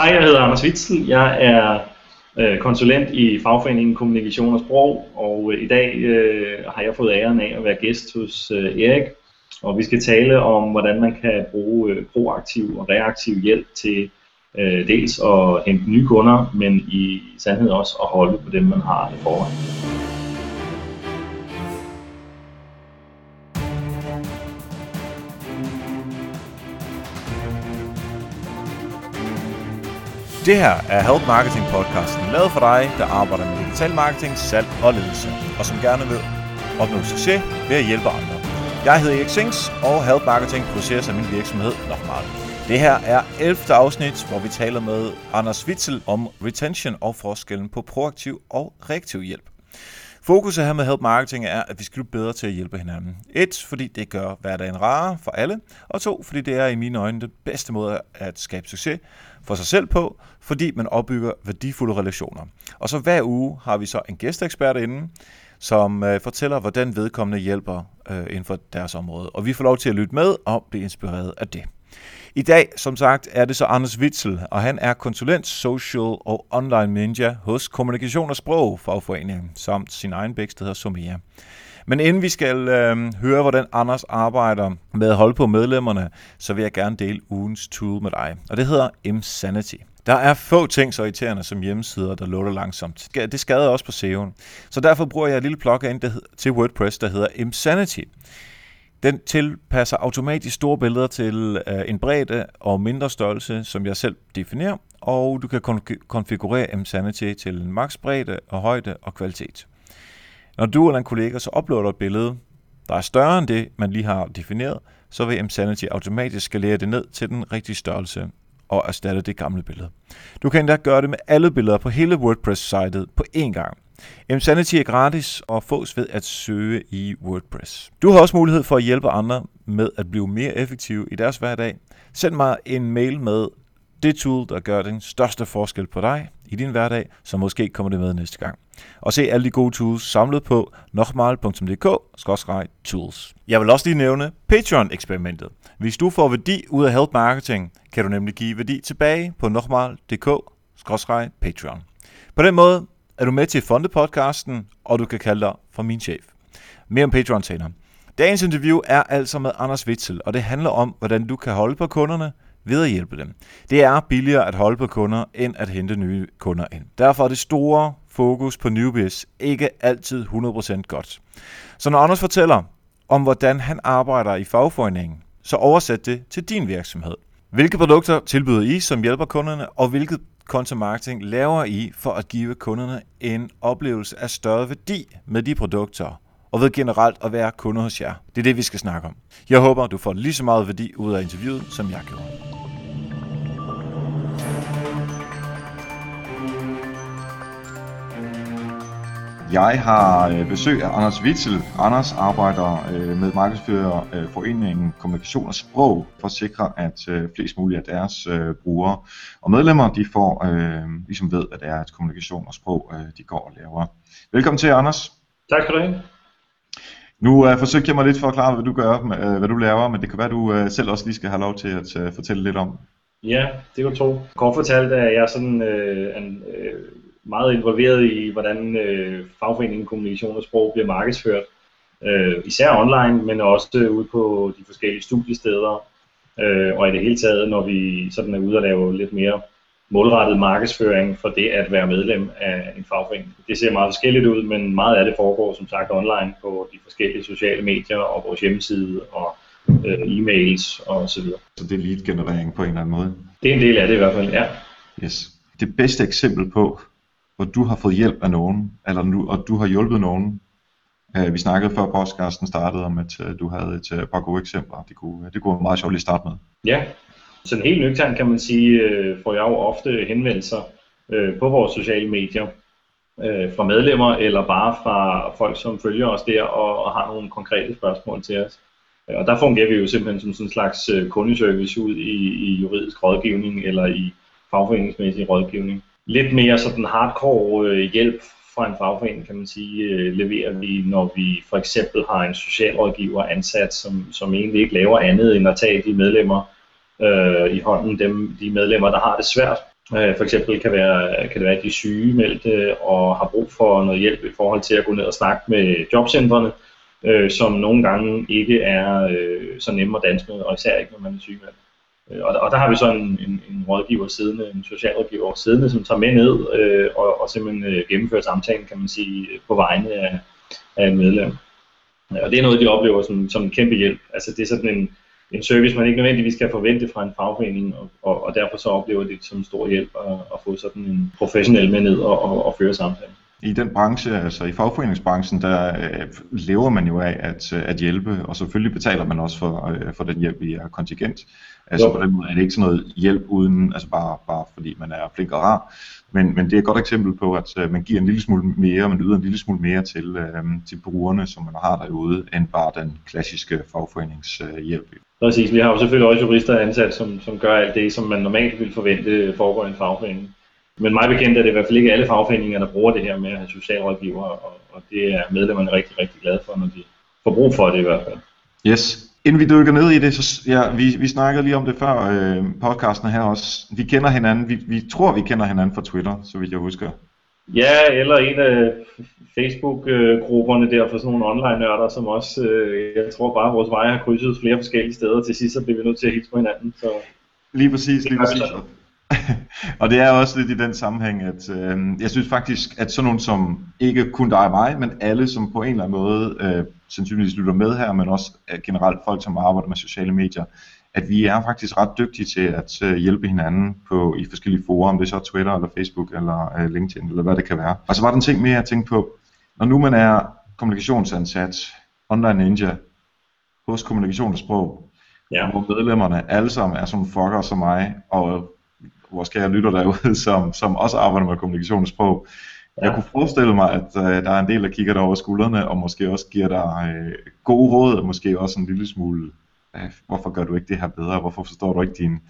Hej, jeg hedder Anders Witzel. Jeg er øh, konsulent i fagforeningen Kommunikation og Sprog, og øh, i dag øh, har jeg fået æren af at være gæst hos øh, Erik, og vi skal tale om, hvordan man kan bruge øh, proaktiv og reaktiv hjælp til øh, dels at hente nye kunder, men i sandhed også at holde på dem, man har i forvejen. Det her er Help Marketing podcasten, lavet for dig, der arbejder med digital marketing, salg og ledelse, og som gerne vil opnå succes ved at hjælpe andre. Jeg hedder Erik Sings, og Help Marketing producerer sig min virksomhed Nochmal. Det her er 11. afsnit, hvor vi taler med Anders Witzel om retention og forskellen på proaktiv og reaktiv hjælp. Fokuset her med Help Marketing er, at vi skal blive bedre til at hjælpe hinanden. Et, fordi det gør hverdagen rarere for alle, og to, fordi det er i mine øjne den bedste måde at skabe succes for sig selv på, fordi man opbygger værdifulde relationer. Og så hver uge har vi så en gæsteekspert inde, som øh, fortæller, hvordan vedkommende hjælper øh, inden for deres område. Og vi får lov til at lytte med og blive inspireret af det. I dag, som sagt, er det så Anders Witzel, og han er konsulent, social og online ninja hos Kommunikation og Sprog fagforeningen, samt sin egen bækst, der hedder Somia. Men inden vi skal øh, høre, hvordan Anders arbejder med at holde på medlemmerne, så vil jeg gerne dele ugens tool med dig. Og det hedder Insanity. Der er få ting så irriterende som hjemmesider, der loader langsomt. Det skader også på SEO'en. Så derfor bruger jeg et lille plugin til WordPress, der hedder Insanity. Den tilpasser automatisk store billeder til øh, en bredde og mindre størrelse, som jeg selv definerer, og du kan konfigurere Insanity til en maks bredde og højde og kvalitet. Når du eller en kollega så uploader et billede, der er større end det, man lige har defineret, så vil Insanity automatisk skalere det ned til den rigtige størrelse og erstatte det gamle billede. Du kan endda gøre det med alle billeder på hele WordPress-sitet på én gang. Msanity er gratis og fås ved at søge i WordPress. Du har også mulighed for at hjælpe andre med at blive mere effektive i deres hverdag. Send mig en mail med det tool, der gør den største forskel på dig i din hverdag, så måske kommer det med næste gang. Og se alle de gode tools samlet på nokmal.dk-tools. Jeg vil også lige nævne Patreon-eksperimentet. Hvis du får værdi ud af Help Marketing, kan du nemlig give værdi tilbage på nokmal.dk-patreon. På den måde er du med til at funde podcasten, og du kan kalde dig for min chef. Mere om Patreon senere. Dagens interview er altså med Anders Witzel, og det handler om, hvordan du kan holde på kunderne ved at hjælpe dem. Det er billigere at holde på kunder, end at hente nye kunder ind. Derfor er det store fokus på newbies ikke altid 100% godt. Så når Anders fortæller om, hvordan han arbejder i fagforeningen, så oversæt det til din virksomhed. Hvilke produkter tilbyder I, som hjælper kunderne, og hvilket content marketing laver I for at give kunderne en oplevelse af større værdi med de produkter, og ved generelt at være kunde hos jer. Det er det, vi skal snakke om. Jeg håber, du får lige så meget værdi ud af interviewet, som jeg gjorde. Jeg har øh, besøg af Anders Witzel. Anders arbejder øh, med markedsfører øh, foreningen Kommunikation og Sprog for at sikre, at flest mulige af deres brugere og medlemmer de får ligesom ved, at det er et kommunikation og sprog, de går og laver. Velkommen til, Anders. Tak skal du have. Nu uh, forsøgte jeg mig lidt for at forklare, hvad du gør, uh, hvad du laver, men det kan være, at du uh, selv også lige skal have lov til at uh, fortælle lidt om. Ja, det kan du tro. Kort fortalt er jeg sådan uh, en uh, meget involveret i, hvordan øh, fagforeningen Kommunikation og Sprog bliver markedsført. Øh, især online, men også ude på de forskellige studiesteder. Øh, og i det hele taget, når vi sådan er ude og lave lidt mere målrettet markedsføring for det at være medlem af en fagforening. Det ser meget forskelligt ud, men meget af det foregår som sagt online på de forskellige sociale medier og vores hjemmeside og øh, e-mails og så videre. Så det er lead-generering på en eller anden måde? Det er en del af det i hvert fald, ja. Yes. Det bedste eksempel på, hvor du har fået hjælp af nogen, eller nu, og du har hjulpet nogen. Øh, vi snakkede før podcasten startede om, at øh, du havde et øh, par gode eksempler. Det kunne, øh, det kunne være meget sjovt at starte med. Ja, sådan helt nøgternt kan man sige, øh, får jeg jo ofte henvendelser øh, på vores sociale medier øh, fra medlemmer, eller bare fra folk, som følger os der og, og har nogle konkrete spørgsmål til os. Øh, og der fungerer vi jo simpelthen som sådan en slags øh, kundeservice ud i, i juridisk rådgivning eller i fagforeningsmæssig rådgivning lidt mere sådan hardcore øh, hjælp fra en fagforening, kan man sige, øh, leverer vi, når vi for eksempel har en socialrådgiver ansat, som, som egentlig ikke laver andet end at tage de medlemmer øh, i hånden, dem, de medlemmer, der har det svært, Øh, for eksempel kan, være, kan det være, at de er sygemeldte og har brug for noget hjælp i forhold til at gå ned og snakke med jobcentrene, øh, som nogle gange ikke er øh, så nemme at danse med, og især ikke, når man er sygemeldt. Øh, og, og der har vi så en, en, en rådgiver siddende, en socialrådgiver siddende, som tager med ned øh, og, og simpelthen øh, gennemfører samtalen, kan man sige, på vegne af, af en medlem. Øh, og det er noget, de oplever som, som en kæmpe hjælp. Altså det er sådan en, en service, man ikke nødvendigvis kan forvente fra en fagforening, og, og, og derfor så oplever de det som en stor hjælp at, at få sådan en professionel med ned og, og, og føre samtalen. I den branche, altså i fagforeningsbranchen, der øh, lever man jo af at, øh, at hjælpe, og selvfølgelig betaler man også for, øh, for den hjælp via kontingent. Altså jo. på den måde er det ikke sådan noget hjælp uden, altså bare, bare fordi man er flink og rar, men, men det er et godt eksempel på, at øh, man giver en lille smule mere, man yder en lille smule mere til, øh, til brugerne, som man har derude, end bare den klassiske fagforeningshjælp. Øh, Præcis, vi har jo selvfølgelig også jurister ansat, som, som gør alt det, som man normalt vil forvente foregår i en fagforening. Men mig bekendt er det i hvert fald ikke alle fagforeninger, der bruger det her med at have socialrådgiver, og, og det er medlemmerne rigtig, rigtig glade for, når de får brug for det i hvert fald. Yes. Inden vi dykker ned i det, så ja, vi, vi snakkede lige om det før øh, podcasten her også. Vi kender hinanden, vi, vi tror vi kender hinanden fra Twitter, så vidt jeg husker. Ja, eller en af Facebook-grupperne der for sådan nogle online-nørder, som også, øh, jeg tror bare, vores veje har krydset flere forskellige steder. Til sidst så bliver vi nødt til at hilse på hinanden. Så lige præcis, lige præcis. og det er også lidt i den sammenhæng, at øh, jeg synes faktisk, at sådan nogen som ikke kun dig og mig, men alle, som på en eller anden måde øh, sandsynligvis lytter med her, men også øh, generelt folk, som arbejder med sociale medier, at vi er faktisk ret dygtige til at øh, hjælpe hinanden på i forskellige forer, om det er så Twitter eller Facebook eller øh, LinkedIn eller hvad det kan være. Og så var der en ting mere at tænke på, når nu man er kommunikationsansat, online ninja, hos kommunikation og sprog, ja. hvor medlemmerne alle sammen er som fucker som mig, og vores kære lytter derude, som, som også arbejder med kommunikation og sprog. Ja. Jeg kunne forestille mig, at uh, der er en del, der kigger dig over skuldrene, og måske også giver dig uh, gode råd, og måske også en lille smule, uh, hvorfor gør du ikke det her bedre, hvorfor forstår du ikke din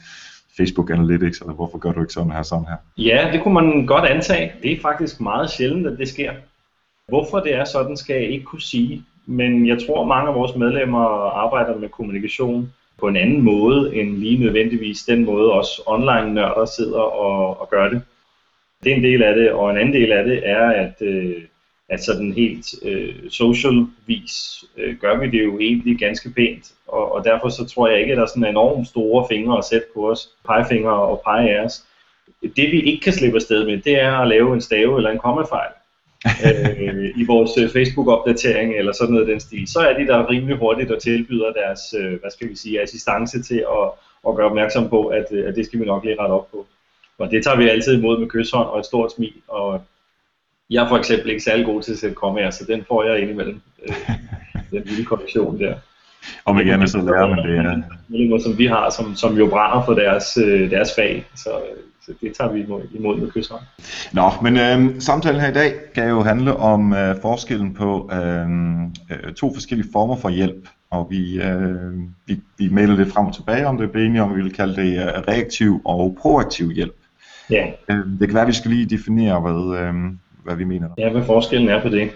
Facebook Analytics, eller hvorfor gør du ikke sådan her, sådan her? Ja, det kunne man godt antage. Det er faktisk meget sjældent, at det sker. Hvorfor det er sådan, skal jeg ikke kunne sige. Men jeg tror, mange af vores medlemmer arbejder med kommunikation på en anden måde end lige nødvendigvis den måde også online nørder sidder og, og gør det. Det er en del af det, og en anden del af det er, at, øh, at sådan helt øh, social vis øh, gør vi det jo egentlig ganske pænt, og, og derfor så tror jeg ikke, at der er sådan enormt store fingre at sætte på os, pegefingre og pege af os. Det vi ikke kan slippe afsted med, det er at lave en stave eller en kommafejl øh, i vores øh, Facebook-opdatering eller sådan noget den stil, så er de der rimelig hurtigt og tilbyder deres, øh, hvad skal vi sige, assistance til at, at gøre opmærksom på, at, øh, at det skal vi nok lige rette op på. Og det tager vi altid imod med kysshånd og et stort smil, og jeg er for eksempel ikke særlig god til at sætte kommaer, så den får jeg indimellem, øh, den lille korrektion der. Om igen, så lærer man det, ja. Som vi har, som, som jo brænder for deres, øh, deres fag, så, så det tager vi imod, imod med kysshånd. Nå, men øh, samtalen her i dag kan jo handle om øh, forskellen på øh, øh, to forskellige former for hjælp. Og vi, øh, vi, vi mailer lidt frem og tilbage om det, enige om, vi vil kalde det øh, reaktiv og proaktiv hjælp. Ja. Øh, det kan være, at vi skal lige definere, hvad, øh, hvad vi mener. Ja, hvad forskellen er på det.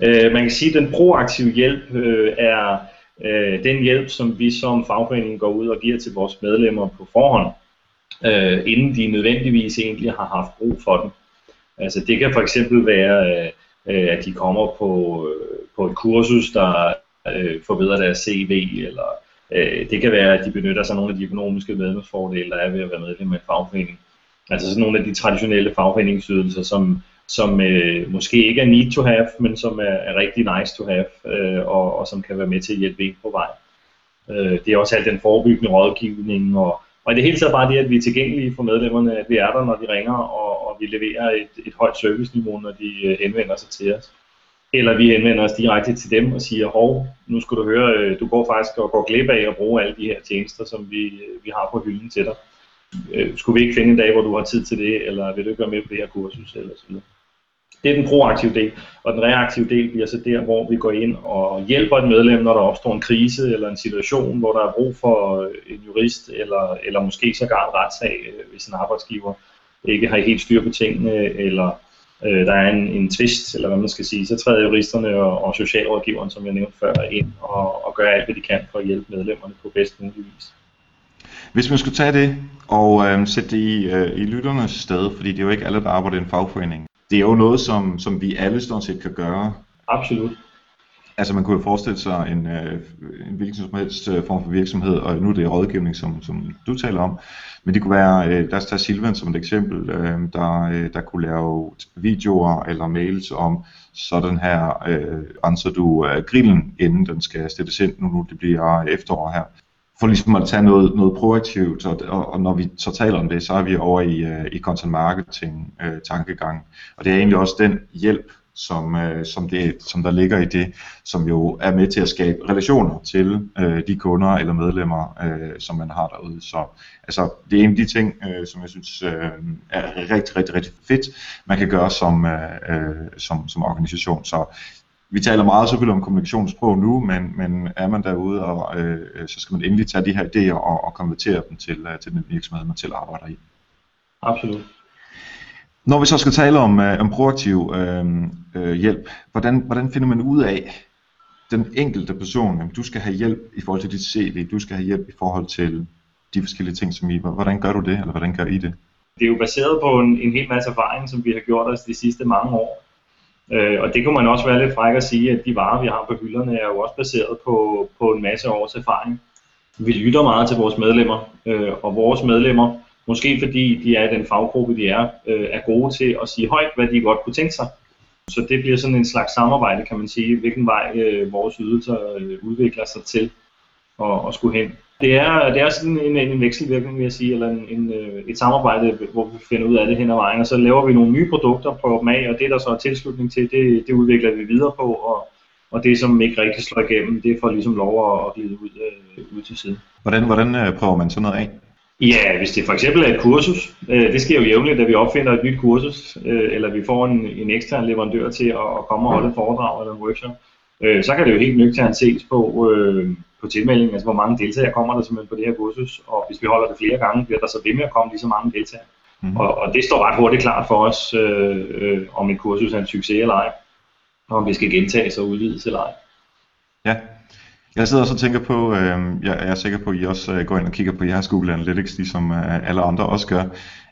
Øh, man kan sige, at den proaktive hjælp øh, er øh, den hjælp, som vi som fagforening går ud og giver til vores medlemmer på forhånd øh, inden de nødvendigvis egentlig har haft brug for den. Altså det kan for eksempel være, øh, øh at de kommer på, øh, på et kursus, der øh, forbedrer deres CV, eller øh, det kan være, at de benytter sig af nogle af de økonomiske medlemsfordele, der er ved at være medlem af en fagforening. Altså sådan nogle af de traditionelle fagforeningsydelser, som, som øh, måske ikke er need to have, men som er, er rigtig nice to have, øh, og, og som kan være med til at hjælpe en på vej. Øh, det er også alt den forebyggende rådgivning og og i det hele taget bare det, at vi er tilgængelige for medlemmerne, at vi er der, når de ringer, og, og vi leverer et, et højt serviceniveau, når de øh, henvender sig til os. Eller vi henvender os direkte til dem og siger, hov, nu skal du høre, øh, du går faktisk og går glip af at bruge alle de her tjenester, som vi, øh, vi har på hylden til dig. Skulle vi ikke finde en dag, hvor du har tid til det, eller vil du ikke være med på det her kursus, eller sådan noget. Det er den proaktive del, og den reaktive del bliver så der, hvor vi går ind og hjælper et medlem, når der opstår en krise eller en situation, hvor der er brug for øh, en jurist, eller, eller måske sågar en retssag, øh, hvis en arbejdsgiver ikke har helt styr på tingene, eller øh, der er en, en tvist, eller hvad man skal sige, så træder juristerne og, og socialrådgiveren, som jeg nævnte før, ind og, og gør alt, hvad de kan for at hjælpe medlemmerne på bedst mulig vis. Hvis man skulle tage det og øh, sætte det i, øh, i lytternes sted, fordi det er jo ikke alle, der arbejder i en fagforening. Det er jo noget, som, som vi alle stort set kan gøre. Absolut. Altså man kunne jo forestille sig en, øh, en hvilken som helst øh, form for virksomhed, og nu er det rådgivning, som, som du taler om, men det kunne være, øh, lad os tage Silvan som et eksempel, øh, der, øh, der kunne lave videoer eller mails om, sådan her øh, renser du øh, grillen, inden den skal sættes ind, nu, nu det bliver efterår her. For ligesom at tage noget, noget proaktivt, og, og, og når vi så taler om det, så er vi over i, øh, i content marketing øh, tankegang. Og det er egentlig også den hjælp, som, øh, som, det, som der ligger i det, som jo er med til at skabe relationer til øh, de kunder eller medlemmer, øh, som man har derude. Så altså, det er en af de ting, øh, som jeg synes øh, er rigtig, rigtig, rigtig fedt, man kan gøre som, øh, øh som, som organisation. Så vi taler meget selvfølgelig om kommunikationssprog nu, men, men er man derude, og, øh, så skal man endelig tage de her idéer og, og konvertere dem til, øh, til den virksomhed, man til arbejder i. Absolut. Når vi så skal tale om, øh, om proaktiv øh, øh, hjælp, hvordan, hvordan finder man ud af den enkelte person, at du skal have hjælp i forhold til dit CV, du skal have hjælp i forhold til de forskellige ting, som I Hvordan gør du det, eller hvordan gør I det? Det er jo baseret på en, en hel masse erfaring, som vi har gjort os de sidste mange år. Øh, og det kunne man også være lidt fræk at sige, at de varer, vi har på hylderne, er jo også baseret på, på en masse års erfaring. Vi lytter meget til vores medlemmer, øh, og vores medlemmer Måske fordi de er i den faggruppe, de er, øh, er gode til at sige højt, hvad de godt kunne tænke sig. Så det bliver sådan en slags samarbejde, kan man sige, hvilken vej øh, vores ydelser øh, udvikler sig til at, at skulle hen. Det er, det er sådan en, en vekselvirkning, vil jeg sige, eller en, en, øh, et samarbejde, hvor vi finder ud af det hen ad vejen, og så laver vi nogle nye produkter, på dem af, og det der så er tilslutning til, det, det udvikler vi videre på, og, og det som ikke rigtig slår igennem, det får ligesom lov at, at glide ud, øh, ud til siden. Hvordan, hvordan øh, prøver man sådan noget af? Ja, hvis det for eksempel er et kursus, øh, det sker jo jævnligt, at vi opfinder et nyt kursus, øh, eller vi får en, en ekstern leverandør til at, at komme og holde et foredrag eller en workshop, øh, så kan det jo helt nøgternt ses på, øh, på tilmeldingen, altså hvor mange deltagere kommer der simpelthen på det her kursus, og hvis vi holder det flere gange, bliver der så ved med at komme lige så mange deltagere. Mm. Og, og det står ret hurtigt klart for os, øh, øh, om et kursus er en succes eller ej, og om vi skal gentage og udvides eller ej. Ja, jeg sidder også og tænker på, øh, jeg er sikker på, at I også øh, går ind og kigger på jeres Google Analytics, ligesom øh, alle andre også gør,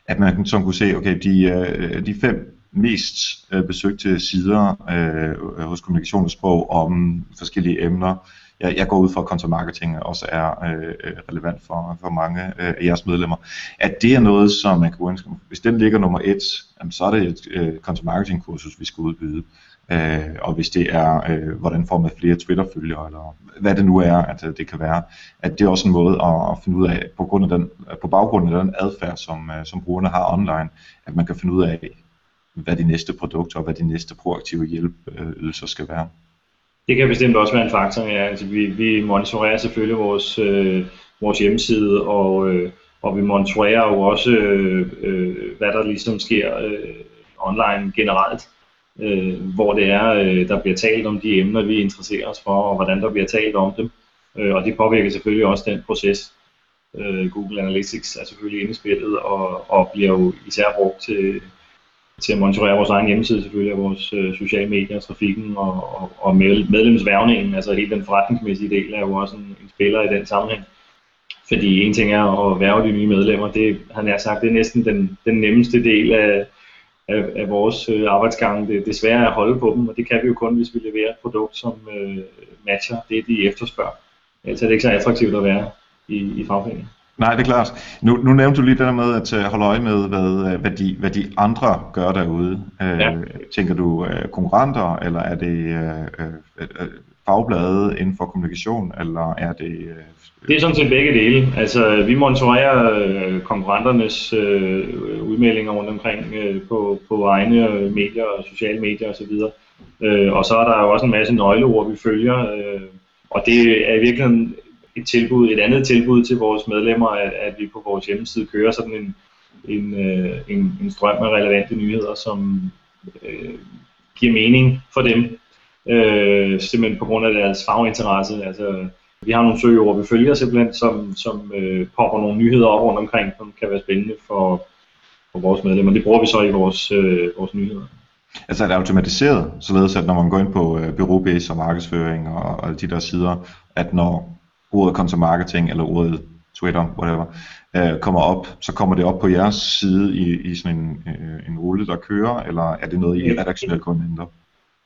at man sådan kunne se, okay, de, øh, de fem mest øh, besøgte sider øh, hos kommunikationssprog om forskellige emner. Jeg, jeg går ud fra, at content marketing også er øh, øh, relevant for, for mange øh, af jeres medlemmer. At det er noget, som man kan ønske, hvis den ligger nummer et, jamen, så er det et øh, content marketing kursus, vi skal udbyde. Øh, og hvis det er, øh, hvordan får man flere Twitter-følgere, eller hvad det nu er, at øh, det kan være, at det er også en måde at, at finde ud af, på, grund af den, på baggrund af den adfærd, som, øh, som brugerne har online, at man kan finde ud af, hvad de næste produkter og hvad de næste proaktive hjælpeydelser skal være. Det kan bestemt også være en faktor. Ja. Altså, vi, vi monitorerer selvfølgelig vores, øh, vores hjemmeside, og, øh, og vi monitorerer jo også, øh, øh, hvad der ligesom sker øh, online generelt øh, hvor det er, øh, der bliver talt om de emner, vi interesserer os for, og hvordan der bliver talt om dem. Øh, og det påvirker selvfølgelig også den proces. Øh, Google Analytics er selvfølgelig indspillet og, og bliver jo især brugt til, til at monitorere vores egen hjemmeside selvfølgelig, og vores øh, sociale medier, trafikken og, og, og medlemsværvningen, altså hele den forretningsmæssige del er jo også en, en spiller i den sammenhæng. Fordi en ting er at værve de nye medlemmer, det han er sagt, det er næsten den, den nemmeste del af, af, af vores øh, arbejdsgange. Det, det er at holde på dem, og det kan vi jo kun, hvis vi leverer et produkt, som øh, matcher det, de efterspørger. Ellers er det ikke så attraktivt at være i, i fagforeningen. Nej, det er klart. Nu, nu nævnte du lige det der med at uh, holde øje med, hvad, øh, hvad, de, hvad de andre gør derude. Uh, ja. Tænker du uh, konkurrenter, eller er det uh, uh, fagblade inden for kommunikation, eller er det... Øh, det er sådan set begge dele. Altså, vi monitorerer øh, konkurrenternes øh, udmeldinger rundt omkring øh, på, på egne medier og sociale medier osv. Øh, og så er der jo også en masse nøgleord, vi følger, øh, og det er i virkeligheden et tilbud, et andet tilbud til vores medlemmer, at, at vi på vores hjemmeside kører sådan en, en, øh, en, en strøm af relevante nyheder, som øh, giver mening for dem, øh, simpelthen på grund af deres faginteresse. Altså, vi har nogle søgeord, vi følger simpelthen, som, som øh, popper nogle nyheder op rundt omkring, som kan være spændende for, for vores medlemmer. Det bruger vi så i vores, øh, vores nyheder. Altså er det automatiseret, således at når man går ind på øh, bureaubase og markedsføring og, og de der sider, at når ordet content marketing eller ordet Twitter, whatever, øh, kommer op, så kommer det op på jeres side i, i sådan en, øh, en rulle, der kører, eller er det noget, I redaktionelt kun ændrer?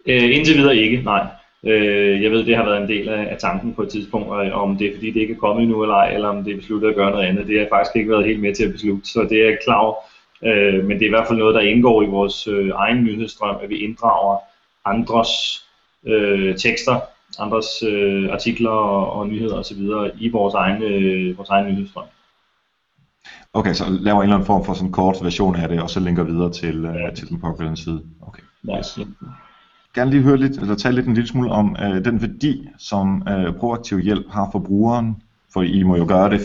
Øh, indtil videre ikke, nej. Øh, jeg ved, det har været en del af, af tanken på et tidspunkt, og om det er fordi, det ikke er kommet endnu eller ej, eller om det er besluttet at gøre noget andet. Det har jeg faktisk ikke været helt med til at beslutte, så det er jeg klar over. Øh, men det er i hvert fald noget, der indgår i vores øh, egen nyhedsstrøm, at vi inddrager andres øh, tekster, andres øh, artikler og, og nyheder osv. i vores egen, øh, vores egen nyhedsstrøm. Okay, så laver en eller anden form for sådan en kort version af det, og så linker videre til, øh, ja. til den pågældende side. Okay. Ja, yes. Gerne lige høre lidt, eller tale lidt en lille smule om øh, den værdi, som øh, proaktiv hjælp har for brugeren, for I må jo gøre det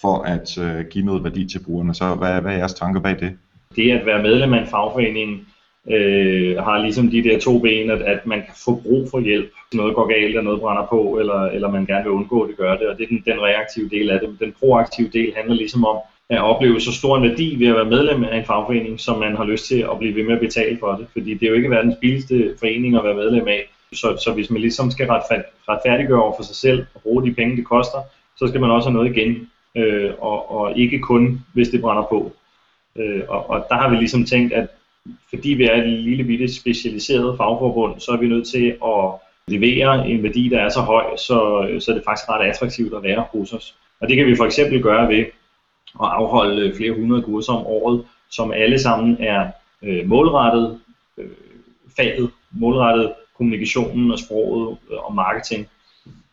for at øh, give noget værdi til brugerne. Så hvad, hvad er jeres tanker bag det? Det at være medlem af en fagforening øh, har ligesom de der to ben, at, at man kan få brug for hjælp. Noget går galt, eller noget brænder på, eller, eller man gerne vil undgå, at det gør det. Og det er den, den reaktive del af det. Den proaktive del handler ligesom om at opleve så stor en værdi ved at være medlem af en fagforening, som man har lyst til at blive ved med at betale for det. Fordi det er jo ikke verdens billigste forening at være medlem af. Så, så hvis man ligesom skal retfærdiggøre over for sig selv og bruge de penge, det koster, så skal man også have noget igen. Øh, og, og ikke kun, hvis det brænder på. Øh, og, og der har vi ligesom tænkt, at fordi vi er et lille bitte specialiseret fagforbund, så er vi nødt til at levere en værdi, der er så høj, så, så er det faktisk ret attraktivt at være hos os. Og det kan vi for eksempel gøre ved at afholde flere hundrede kurser om året, som alle sammen er øh, målrettet øh, faget, målrettet kommunikationen og sproget øh, og marketing.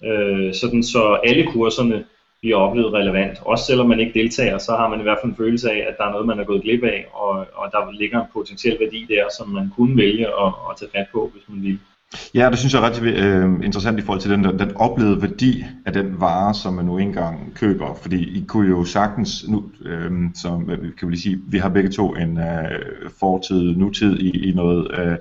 Øh, sådan så alle kurserne bliver oplevet relevant. Også selvom man ikke deltager, så har man i hvert fald en følelse af, at der er noget, man er gået glip af, og, og der ligger en potentiel værdi der, som man kunne vælge at, at tage fat på, hvis man ville. Ja, det synes jeg er ret øh, interessant i forhold til den, den oplevede værdi af den vare, som man nu engang køber. Fordi I kunne jo sagtens, nu, øh, som kan vi sige, vi har begge to en øh, fortid, nutid i, i noget øh,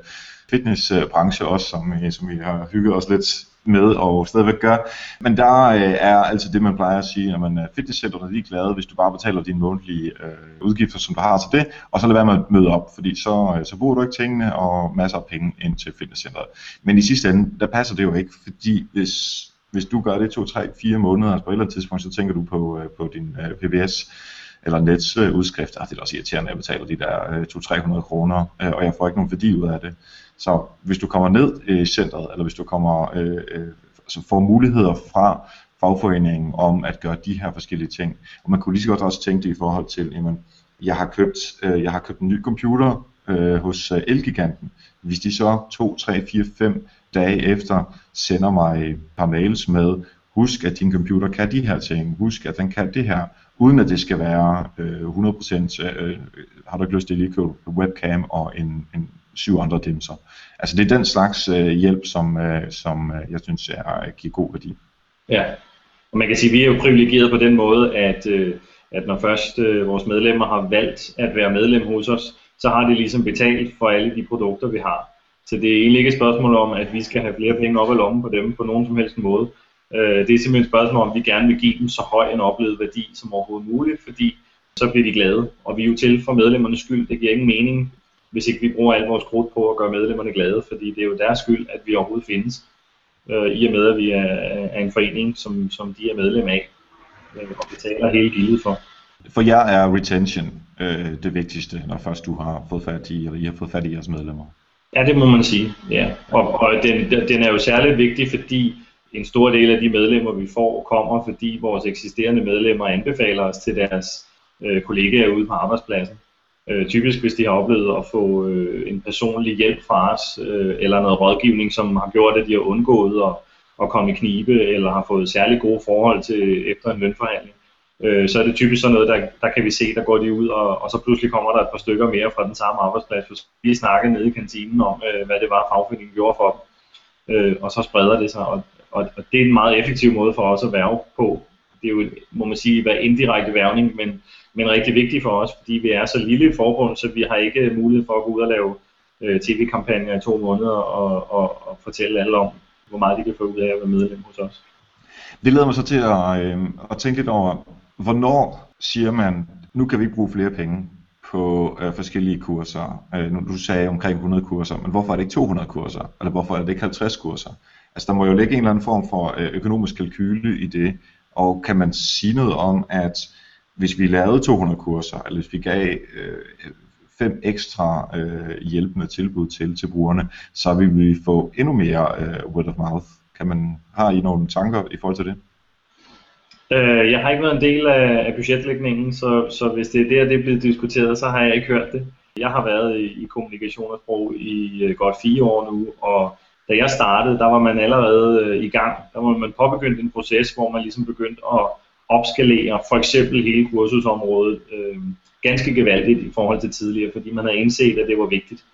fitnessbranche også, som, som vi har hygget os lidt med og stadigvæk gør. Men der øh, er altså det, man plejer at sige, at man er fitnesscenteret er glade, hvis du bare betaler dine månedlige øh, udgifter, som du har til det, og så lad være med at møde op, fordi så, øh, så bruger du ikke tingene og masser af penge ind til fitnesscenteret. Men i sidste ende, der passer det jo ikke, fordi hvis, hvis du gør det 2, 3, 4 måneder, altså på et eller andet tidspunkt, så tænker du på, øh, på din øh, PBS, eller Nets øh, udskrift, ah, det er også irriterende, at jeg betaler de der øh, 200-300 kroner, øh, og jeg får ikke nogen værdi ud af det. Så hvis du kommer ned i centret, eller hvis du kommer, øh, øh, altså får muligheder fra fagforeningen om at gøre de her forskellige ting, og man kunne lige så godt også tænke det i forhold til, jamen, jeg har købt, øh, jeg har købt en ny computer øh, hos øh, Elgiganten. Hvis de så 2, 3, 4, 5 dage efter sender mig et par mails med, husk at din computer kan de her ting, husk at den kan det her, uden at det skal være øh, 100% øh, øh, har du ikke lyst til at lige købe webcam og en, en syv andre dimser. Altså det er den slags øh, hjælp, som, øh, som øh, jeg synes er, øh, giver god værdi. Ja, og man kan sige, at vi er jo privilegeret på den måde, at, øh, at når først øh, vores medlemmer har valgt at være medlem hos os, så har de ligesom betalt for alle de produkter, vi har. Så det er egentlig ikke et spørgsmål om, at vi skal have flere penge op i lommen på dem på nogen som helst måde. Øh, det er simpelthen et spørgsmål om, vi gerne vil give dem så høj en oplevet værdi som overhovedet muligt, fordi så bliver de glade. Og vi er jo til for medlemmernes skyld. Det giver ingen mening hvis ikke vi bruger al vores krudt på at gøre medlemmerne glade, fordi det er jo deres skyld, at vi overhovedet findes, øh, i og med at vi er, er en forening, som, som de er medlem af, øh, og betaler hele gildet for. For jer er retention øh, det vigtigste, når først du har fået fat i, eller I har fået fat i jeres medlemmer? Ja, det må man sige, ja. Og, og den, den er jo særligt vigtig, fordi en stor del af de medlemmer, vi får, kommer, fordi vores eksisterende medlemmer anbefaler os til deres øh, kollegaer ude på arbejdspladsen. Øh, typisk hvis de har oplevet at få øh, en personlig hjælp fra os, øh, eller noget rådgivning, som har gjort, at de har undgået at, at komme i knibe, eller har fået særlig gode forhold til efter en lønforhandling. Øh, så er det typisk sådan noget, der, der kan vi se, der går de ud, og, og så pludselig kommer der et par stykker mere fra den samme arbejdsplads, hvis vi snakker nede i kantinen om, øh, hvad det var, fagforeningen gjorde for dem. Øh, og så spreder det sig, og, og, og det er en meget effektiv måde for os at værve på. Det er jo, må man sige, hvad indirekte værvning, men men rigtig vigtigt for os, fordi vi er så lille i forbund, så vi har ikke mulighed for at gå ud og lave øh, tv-kampagner i to måneder og, og, og fortælle alle om, hvor meget de kan få ud af at være medlem hos os. Det leder mig så til at, øh, at tænke lidt over, hvornår siger man, nu kan vi ikke bruge flere penge på øh, forskellige kurser. Øh, nu du sagde omkring 100 kurser, men hvorfor er det ikke 200 kurser? Eller hvorfor er det ikke 50 kurser? Altså der må jo ligge en eller anden form for øh, økonomisk kalkyle i det, Og kan man sige noget om, at hvis vi lavede 200 kurser, eller hvis vi gav øh, fem ekstra øh, hjælpende tilbud til, til brugerne, så vil vi få endnu mere øh, word of mouth. Kan man, har I nogle tanker i forhold til det? Øh, jeg har ikke været en del af, af budgetlægningen, så, så hvis det er der, det er blevet diskuteret, så har jeg ikke hørt det. Jeg har været i, i kommunikation og sprog i øh, godt fire år nu, og da jeg startede, der var man allerede øh, i gang. Der var man påbegyndt en proces, hvor man ligesom begyndte at opskalere for eksempel hele kursusområdet øh, ganske gevaldigt i forhold til tidligere, fordi man havde indset, at det var vigtigt.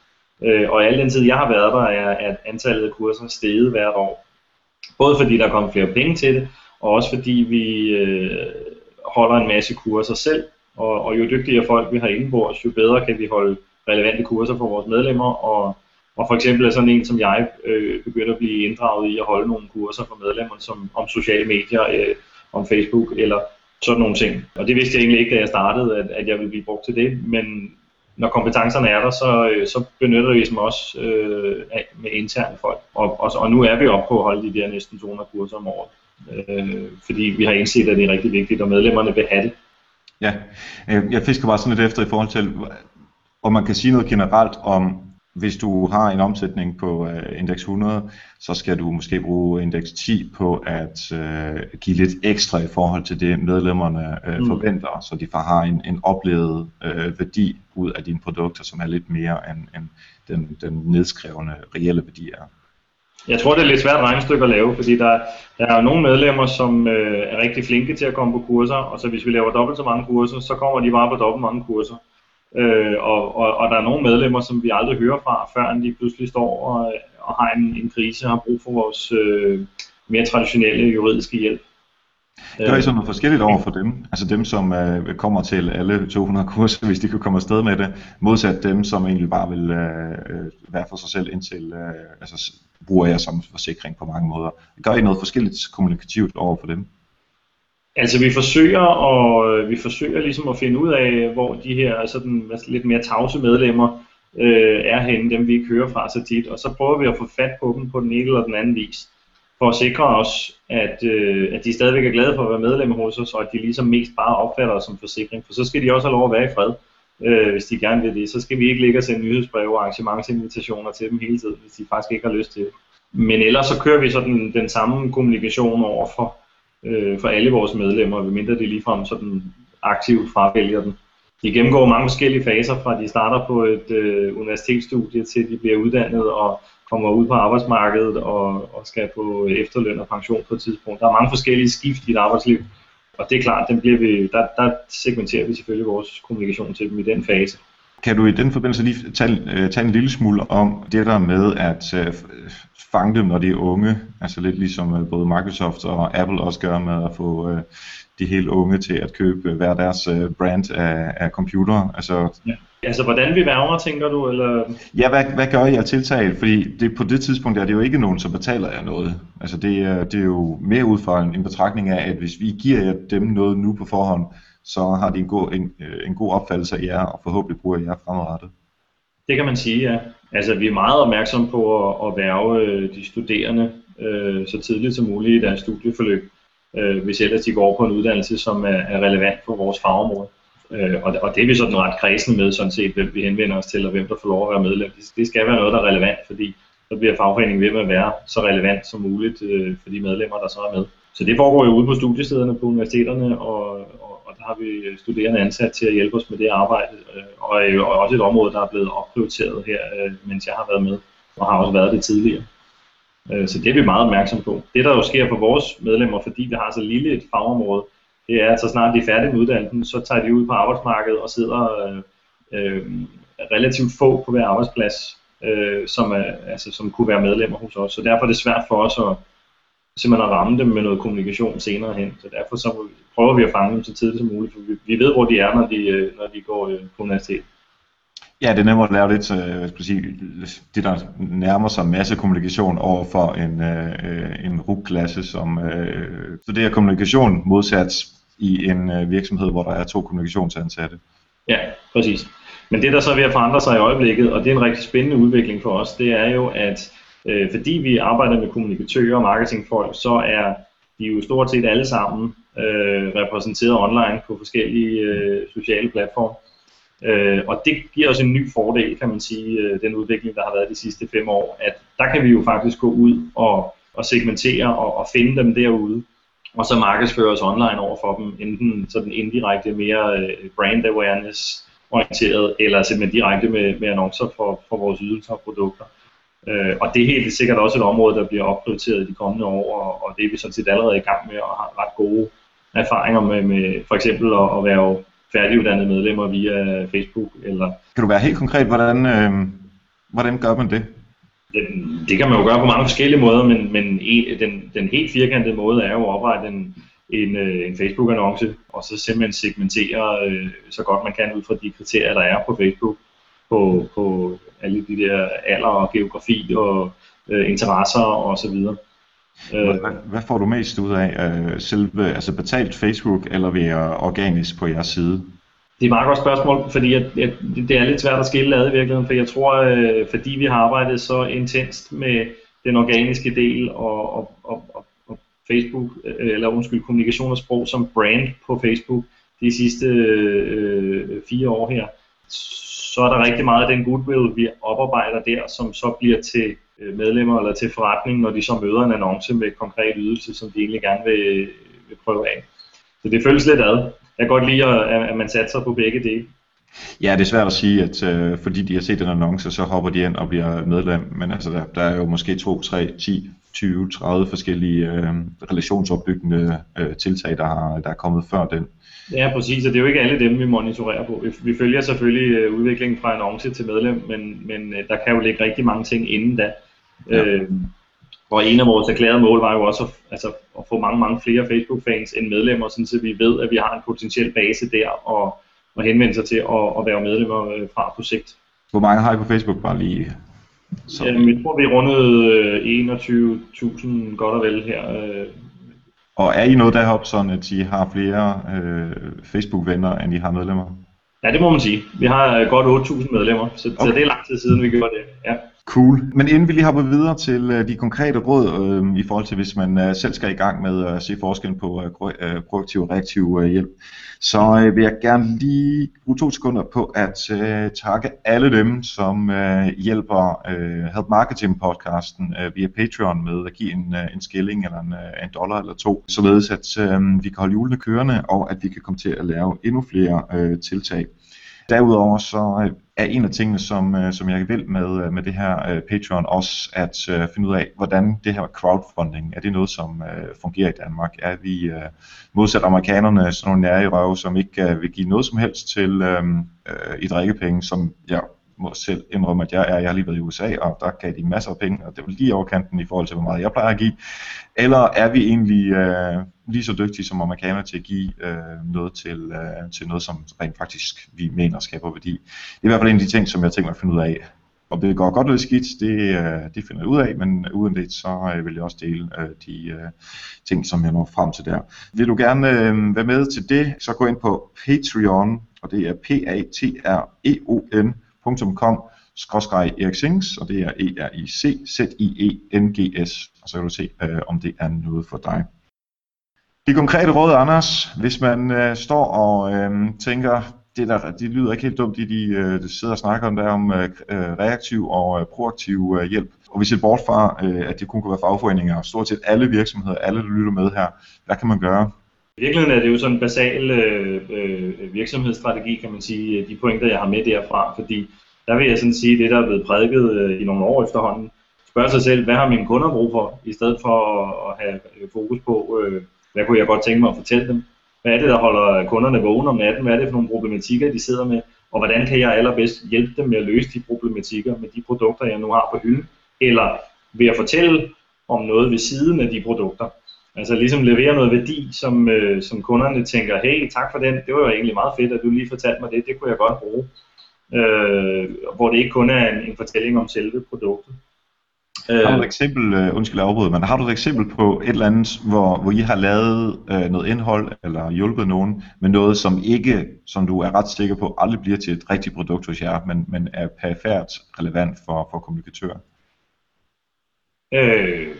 Øh, og al den tid, jeg har været der, er at antallet af kurser steget hvert år. Både fordi der kom flere penge til det, og også fordi vi øh, holder en masse kurser selv, og, og jo dygtigere folk vi har indenbords, jo bedre kan vi holde relevante kurser for vores medlemmer, og, og for eksempel er sådan en som jeg øh, begynder at blive inddraget i at holde nogle kurser for medlemmer som, om sociale medier, øh, om Facebook eller sådan nogle ting. Og det vidste jeg egentlig ikke, da jeg startede, at, at jeg ville blive brugt til det, men når kompetencerne er der, så, øh, så benytter vi dem også øh, med interne folk. Og, og, og nu er vi oppe på at holde de der næsten 200 kurser om året øh, fordi vi har indset, at det er rigtig vigtigt, og medlemmerne vil have det. Ja, øh, jeg fisker bare sådan lidt efter i forhold til, om man kan sige noget generelt om, hvis du har en omsætning på uh, indeks 100, så skal du måske bruge indeks 10 på at uh, give lidt ekstra i forhold til det, medlemmerne uh, mm. forventer, så de har en, en oplevet uh, værdi ud af dine produkter, som er lidt mere end, end den, den nedskrevne reelle værdi er. Jeg tror, det er lidt svært regnestykke at lave, fordi der, der er jo nogle medlemmer, som øh, er rigtig flinke til at komme på kurser, og så hvis vi laver dobbelt så mange kurser, så kommer de bare på dobbelt mange kurser. Øh, og, og, og der er nogle medlemmer, som vi aldrig hører fra, før de pludselig står og, og har en, en krise og har brug for vores øh, mere traditionelle juridiske hjælp. Gør I så noget forskelligt over for dem? Altså dem, som øh, kommer til alle 200 kurser, hvis de kan komme afsted med det, modsat dem, som egentlig bare vil øh, øh være for sig selv indtil, øh, altså bruger jeg som forsikring på mange måder. Gør I noget forskelligt kommunikativt over for dem? Altså vi forsøger og øh, vi forsøger ligesom at finde ud af, hvor de her sådan lidt mere tavse medlemmer øh, er henne, dem vi ikke hører fra så tit, og så prøver vi at få fat på dem på den ene eller den anden vis for at sikre os, at, øh, at de stadigvæk er glade for at være medlemmer hos os, og at de ligesom mest bare opfatter os som forsikring. For så skal de også have lov at være i fred, øh, hvis de gerne vil det. Så skal vi ikke ligge og sende nyhedsbreve og arrangementsinvitationer til dem hele tiden, hvis de faktisk ikke har lyst til det. Men ellers så kører vi så den, den samme kommunikation over for, øh, for alle vores medlemmer, medmindre de ligefrem sådan aktivt fravælger den. De gennemgår mange forskellige faser, fra de starter på et øh, universitetsstudie til de bliver uddannet og kommer ud på arbejdsmarkedet og, og skal på efterløn og pension på et tidspunkt. Der er mange forskellige skift i et arbejdsliv, og det er klart, den bliver vi, der, der segmenterer vi selvfølgelig vores kommunikation til dem i den fase. Kan du i den forbindelse lige tage, øh, tage en lille smule om det der med at øh, fange dem, når de er unge? Altså lidt ligesom uh, både Microsoft og Apple også gør med at få uh, de helt unge til at købe hver deres brand af, af computer. Altså, ja. Altså, hvordan vi værger, tænker du? Eller? Ja, hvad, hvad gør I af tiltag? Fordi det, på det tidspunkt er det jo ikke nogen, som betaler jer noget. Altså, det, er, det er jo mere ud fra en, en betragtning af, at hvis vi giver jer dem noget nu på forhånd, så har de en god, en, en god opfattelse af jer, og forhåbentlig bruger jer fremadrettet. Det kan man sige, ja. Altså, vi er meget opmærksomme på at, at værve øh, de studerende øh, så tidligt som muligt i deres studieforløb, øh, hvis ellers de går på en uddannelse, som er, er relevant for vores fagområde. Øh, og, og det er vi sådan ret kredsen med, sådan set, hvem vi henvender os til, og hvem der får lov at være medlem. Det, det skal være noget, der er relevant, fordi så bliver fagforeningen ved med at være så relevant som muligt øh, for de medlemmer, der så er med. Så det foregår jo ude på studiestederne på universiteterne, og, og, har vi øh, studerende ansat til at hjælpe os med det arbejde, øh, øh, og, også et område, der er blevet opprioriteret her, øh, mens jeg har været med, og har også været det tidligere. Øh, så det er vi meget opmærksom på. Det, der jo sker for vores medlemmer, fordi vi har så lille et fagområde, det er, at så snart de er færdige med uddannelsen, så tager de ud på arbejdsmarkedet og sidder øh, øh, relativt få på hver arbejdsplads, øh, som, er, altså, som kunne være medlemmer hos os. Så derfor er det svært for os at simpelthen at ramme dem med noget kommunikation senere hen. Så derfor så prøver vi at fange dem så tidligt som muligt, for vi, vi ved, hvor de er, når de, øh, når de går øh, på universitetet. Ja, det er nemmere at lave lidt, øh, hvad skal sige, det der nærmer sig masse kommunikation over for en, øh, en RUG-klasse, som øh, studerer kommunikation modsat i en øh, virksomhed, hvor der er to kommunikationsansatte. Ja, præcis. Men det, der så er ved at forandre sig i øjeblikket, og det er en rigtig spændende udvikling for os, det er jo, at øh, fordi vi arbejder med kommunikatører og marketingfolk, så er de jo stort set alle sammen øh, repræsenteret online på forskellige øh, sociale platforme. Øh, og det giver os en ny fordel, kan man sige, øh, den udvikling, der har været de sidste fem år, at der kan vi jo faktisk gå ud og, og segmentere og, og finde dem derude, og så markedsføre os online over for dem, enten sådan indirekte mere øh, brand awareness orienteret, eller simpelthen direkte med, med annoncer for, for vores ydelser og produkter. Øh, og det er helt sikkert også et område, der bliver opprioriteret i de kommende år, og, og det er vi sådan set allerede i gang med, og har ret gode erfaringer med, med for eksempel at, at være færdiguddannede medlemmer via Facebook. Eller kan du være helt konkret, hvordan, øh, hvordan gør man det? Det, det kan man jo gøre på mange forskellige måder, men, men en, den, den helt firkantede måde er jo at oprette en, en, øh, en Facebook-annonce, og så simpelthen segmentere øh, så godt man kan ud fra de kriterier, der er på Facebook, på, på alle de der alder og geografi og øh, interesser og så videre. Hvad, hvad får du mest ud af? Øh, selve, altså betalt Facebook eller ved organisk på jeres side? Det er et meget godt spørgsmål, fordi at, at det er lidt svært at skille ad i virkeligheden, for jeg tror, øh, fordi vi har arbejdet så intenst med den organiske del og, og, og, og, og Facebook, øh, eller undskyld, kommunikation og sprog som brand på Facebook de sidste øh, fire år her, så er der rigtig meget af den goodwill, vi oparbejder der, som så bliver til øh, medlemmer eller til forretning, når de så møder en annonce med konkret ydelse, som de egentlig gerne vil, vil prøve af. Så det føles lidt ad. Jeg kan godt lide, at, at man satser på begge dele. Ja, det er svært at sige, at øh, fordi de har set en annonce, så hopper de ind og bliver medlem. Men altså, der, der er jo måske 2, 3, 10, 20, 30 forskellige øh, relationsopbyggende øh, tiltag, der, har, der er kommet før den. Ja, præcis, og det er jo ikke alle dem, vi monitorerer på. Vi, vi følger selvfølgelig øh, udviklingen fra annonce til medlem, men, men øh, der kan jo ligge rigtig mange ting inden da. Ja. Øh, og en af vores erklærede mål var jo også at, altså, at få mange, mange flere Facebook-fans end medlemmer, så vi ved, at vi har en potentiel base der og, og henvende sig til at, at være medlemmer øh, fra på sigt. Hvor mange har I på Facebook bare lige? Så. Jamen, jeg tror, vi rundede 21.000 godt og vel her. Øh. Og er I noget deroppe, sådan at I har flere øh, Facebook-venner, end I har medlemmer? Ja, det må man sige. Vi har godt 8.000 medlemmer, så, okay. så det er lang tid siden, vi gjorde det. Ja. Cool. Men inden vi lige hopper videre til øh, de konkrete råd øh, i forhold til, hvis man øh, selv skal i gang med øh, at se forskellen på øh, øh proaktiv og reaktiv øh, hjælp, så øh, vil jeg gerne lige bruge to sekunder på at øh, takke alle dem, som øh, hjælper øh, Help Marketing podcasten øh, via Patreon med at give en, øh, en skilling eller en, øh, en dollar eller to, således at øh, vi kan holde julene kørende og at vi kan komme til at lave endnu flere øh, tiltag. Derudover så øh, er en af tingene, som, øh, som jeg vil med, øh, med det her Patreon også, at finde ud af, hvordan det her crowdfunding, er det noget, som fungerer i Danmark? Er vi modsat amerikanerne, sådan nogle nære i røve, som ikke vil give noget som helst til øh, i drikkepenge, som jeg må selv indrømme, at jeg er. Jeg har lige været i USA, og der gav de masser af penge, og det var lige overkanten i forhold til, hvor meget jeg plejer at give. Eller er vi egentlig øh, lige så dygtige som amerikanerne til at give øh, noget til, øh, til noget, som rent faktisk vi mener skaber værdi? Det er i hvert fald en af de ting, som jeg tænker mig at finde ud af. Om det går godt eller skidt, det, øh, det finder jeg ud af, men uden det, så øh, vil jeg også dele øh, de øh, ting, som jeg når frem til der. Vil du gerne øh, være med til det, så gå ind på Patreon, og det er p-a-t-r-e-o-n patreon.com skråstreg Erik Sings, og det er E-R-I-C-Z-I-E-N-G-S, og så kan du se, øh, om det er noget for dig. De konkrete råd, Anders, hvis man øh, står og øh, tænker, det, der, det lyder ikke helt dumt, det de, øh, sidder og snakker om, der om øh, øh, reaktiv og øh, proaktiv øh, hjælp. Og vi ser bort fra, øh, at det kun kan være fagforeninger, og stort set alle virksomheder, alle der lytter med her, hvad kan man gøre? I virkeligheden er det jo sådan en basal øh, øh, virksomhedsstrategi, kan man sige, de pointer, jeg har med derfra, fordi der vil jeg sådan sige, det der er blevet prædiket øh, i nogle år efterhånden, spørge sig selv, hvad har mine kunder brug for, i stedet for at have øh, fokus på, øh, hvad kunne jeg godt tænke mig at fortælle dem. Hvad er det, der holder kunderne vågne om natten? Hvad er det for nogle problematikker, de sidder med? Og hvordan kan jeg allerbedst hjælpe dem med at løse de problematikker med de produkter, jeg nu har på hylden? Eller ved at fortælle om noget ved siden af de produkter. Altså ligesom levere noget værdi, som, øh, som kunderne tænker, hey, tak for den, det var jo egentlig meget fedt, at du lige fortalte mig det, det kunne jeg godt bruge øh, hvor det ikke kun er en, en fortælling om selve produktet. Har du et eksempel, uh, undskyld afbryde, men har du et eksempel på et eller andet, hvor, hvor I har lavet uh, noget indhold, eller hjulpet nogen med noget, som ikke, som du er ret sikker på, aldrig bliver til et rigtigt produkt hos jer, men, men er perifært relevant for, for kommunikatører? Øh,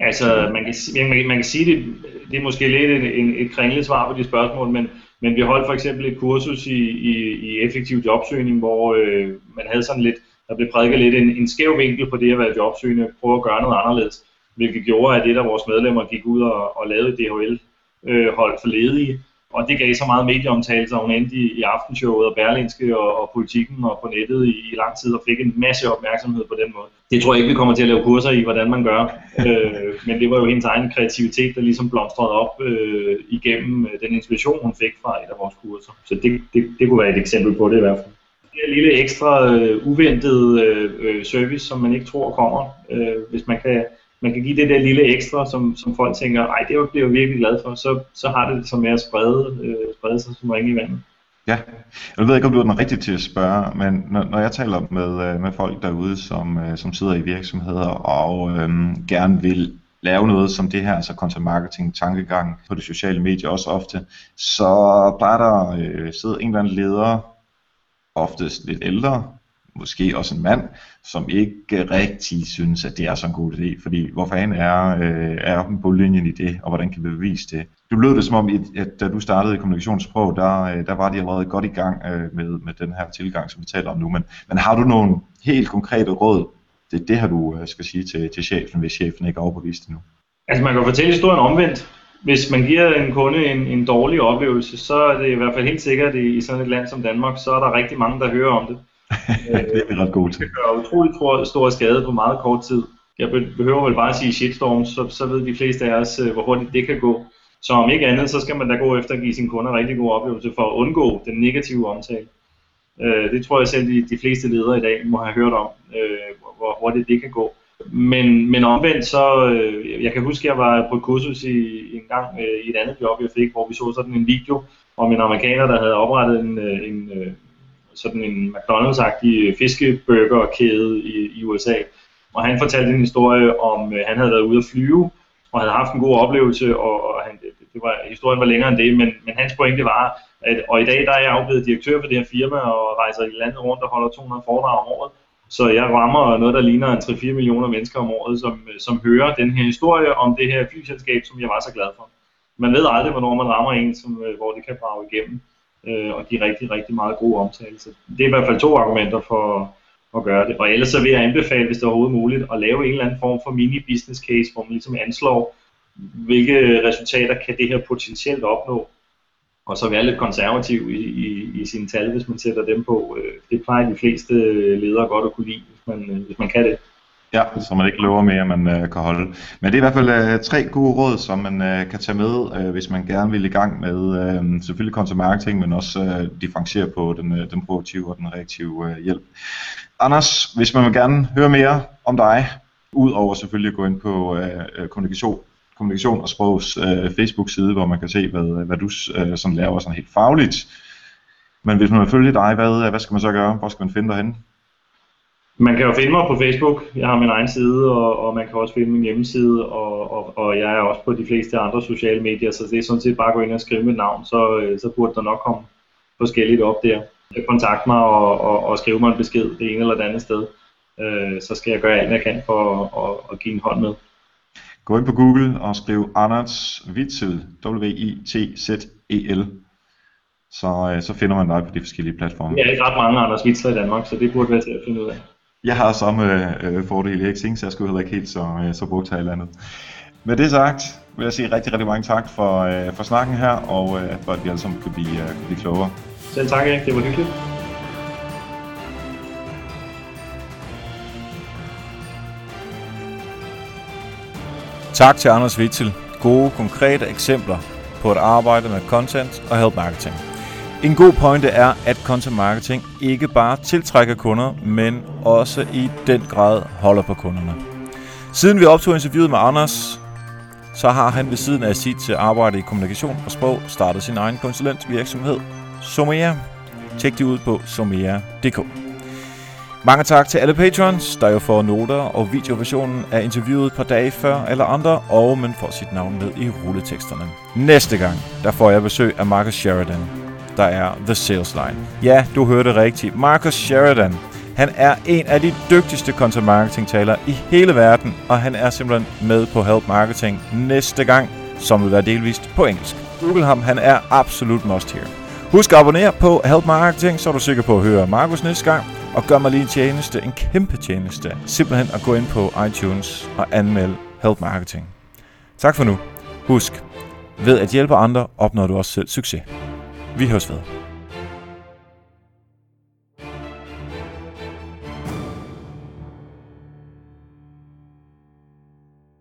Altså, man kan, man, man kan sige, det, det er måske lidt en, en, et kringlet svar på de spørgsmål, men, men vi holdt for eksempel et kursus i, i, i effektiv jobsøgning, hvor øh, man havde sådan lidt, der blev prædiket lidt en, en skæv vinkel på det at være jobsøgende, prøve at gøre noget anderledes, hvilket gjorde, at det af vores medlemmer gik ud og, og lavede DHL-hold øh, for ledige, og det gav så meget medieomtale, så hun endte i, i aftenshowet og Berlinske og, og politikken og på nettet i, i lang tid og fik en masse opmærksomhed på den måde. Det tror jeg ikke, vi kommer til at lave kurser i, hvordan man gør, øh, men det var jo hendes egen kreativitet, der ligesom blomstrede op øh, igennem øh, den inspiration, hun fik fra et af vores kurser. Så det, det, det kunne være et eksempel på det i hvert fald. Det lille ekstra øh, uventet øh, øh, service, som man ikke tror kommer, øh, hvis man kan man kan give det der lille ekstra, som, som folk tænker, ej, det bliver jeg virkelig glad for, så, så har det det som med at sprede, øh, sprede sig som ringe i vandet. Ja, jeg ved ikke, om du er den rigtige til at spørge, men når, når jeg taler med, øh, med folk derude, som, øh, som sidder i virksomheder og øhm, gerne vil lave noget som det her, altså content marketing, tankegang på de sociale medier også ofte, så plejer der øh, sidde en eller anden leder, oftest lidt ældre, måske også en mand, som ikke rigtig synes, at det er så en god idé, fordi hvorfor fanden er, øh, er på linjen i det, og hvordan kan vi bevise det? Du lød det som om, at da du startede i kommunikationssprog, der, øh, der var de allerede godt i gang øh, med, med den her tilgang, som vi taler om nu, men, men har du nogle helt konkrete råd, det, det her du øh, skal sige til, til chefen, hvis chefen ikke er overbevist endnu? Altså man kan fortælle historien omvendt. Hvis man giver en kunde en, en dårlig oplevelse, så er det i hvert fald helt sikkert i, i sådan et land som Danmark, så er der rigtig mange, der hører om det. det er vi ret gode til. Det gør utrolig stor skade på meget kort tid. Jeg behøver vel bare at sige shitstorm, så, så ved de fleste af os, øh, hvor hurtigt det kan gå. Så om ikke andet, så skal man da gå efter at give sine kunder rigtig god oplevelse for at undgå den negative omtale. Øh, det tror jeg selv, de, de fleste ledere i dag må have hørt om, øh, hvor hurtigt det kan gå. Men, men omvendt så, øh, jeg kan huske, jeg var på et kursus i, en gang øh, i et andet job, jeg fik, hvor vi så sådan en video om en amerikaner, der havde oprettet en, øh, en, øh, sådan en McDonald's-agtig fiskeburgerkæde i, i USA. Og han fortalte en historie om, øh, han havde været ude at flyve, og havde haft en god oplevelse, og, og han, det, det var, historien var længere end det, men, men hans pointe var, at og i dag der er jeg jo blevet direktør for det her firma, og rejser i landet rundt og holder 200 foredrag om året. Så jeg rammer noget, der ligner en 3-4 millioner mennesker om året, som, øh, som hører den her historie om det her flyselskab, som jeg var så glad for. Man ved aldrig, hvornår man rammer en, som, øh, hvor det kan brage igennem øh, og give rigtig, rigtig meget god omtale. Så det er i hvert fald to argumenter for at gøre det. Og ellers så vil jeg anbefale, hvis det er overhovedet muligt, at lave en eller anden form for mini-business case, hvor man ligesom anslår, hvilke resultater kan det her potentielt opnå, og så være lidt konservativ i, i, i sine tal, hvis man sætter dem på. Øh, det plejer de fleste ledere godt at kunne lide, hvis man, øh, hvis man kan det. Ja, så man ikke lover mere, man øh, kan holde. Men det er i hvert fald øh, tre gode råd, som man øh, kan tage med, øh, hvis man gerne vil i gang med øh, selvfølgelig content marketing, men også øh, differentiere på den, øh, den proaktive og den reaktive øh, hjælp. Anders, hvis man vil gerne høre mere om dig, udover selvfølgelig at gå ind på øh, øh kommunikation, kommunikation og sprogs øh, Facebook-side, hvor man kan se, hvad, hvad du øh, sådan laver sådan helt fagligt. Men hvis man vil følge dig, hvad, hvad skal man så gøre? Hvor skal man finde dig henne? Man kan jo finde mig på Facebook. Jeg har min egen side, og, og man kan også finde min hjemmeside, og, og, og jeg er også på de fleste andre sociale medier, så det er sådan set bare at gå ind og skrive mit navn, så, øh, så burde der nok komme forskelligt op der. Kontakt mig og, og, og skrive mig en besked det ene eller det andet sted. Øh, så skal jeg gøre alt, jeg kan for at, at, at give en hånd med. Gå ind på Google og skriv Anders Witzel, W-I-T-Z-E-L. Så, øh, så finder man dig på de forskellige platforme. Jeg er ikke ret mange Anders Witzel i Danmark, så det burde være til at finde ud af. Jeg har samme øh, fordel i Xing, så jeg skulle heller ikke helt så, øh, så brugt her i landet. Med det sagt, vil jeg sige rigtig, rigtig mange tak for, øh, for snakken her, og øh, for at vi alle sammen kan blive, øh, kan blive klogere. Selv tak, Erik. Det var hyggeligt. Tak til Anders Witzel. Gode, konkrete eksempler på at arbejde med content og help marketing. En god pointe er, at content marketing ikke bare tiltrækker kunder, men også i den grad holder på kunderne. Siden vi optog interviewet med Anders, så har han ved siden af sit arbejde i kommunikation og sprog startet sin egen konsulentvirksomhed, Somea. Tjek de ud på somea.dk. Mange tak til alle patrons, der jo får noter og videoversionen af interviewet et par dage før eller andre, og man får sit navn med i rulleteksterne. Næste gang, der får jeg besøg af Marcus Sheridan, der er The Sales Line. Ja, du hørte rigtigt. Marcus Sheridan. Han er en af de dygtigste content marketing talere i hele verden, og han er simpelthen med på Help Marketing næste gang, som vil være delvist på engelsk. Google ham, han er absolut must here. Husk at abonnere på Help Marketing, så er du sikker på at høre Markus næste gang. Og gør mig lige en tjeneste, en kæmpe tjeneste. Simpelthen at gå ind på iTunes og anmelde Help Marketing. Tak for nu. Husk, ved at hjælpe andre opnår du også selv succes. Vi høres ved.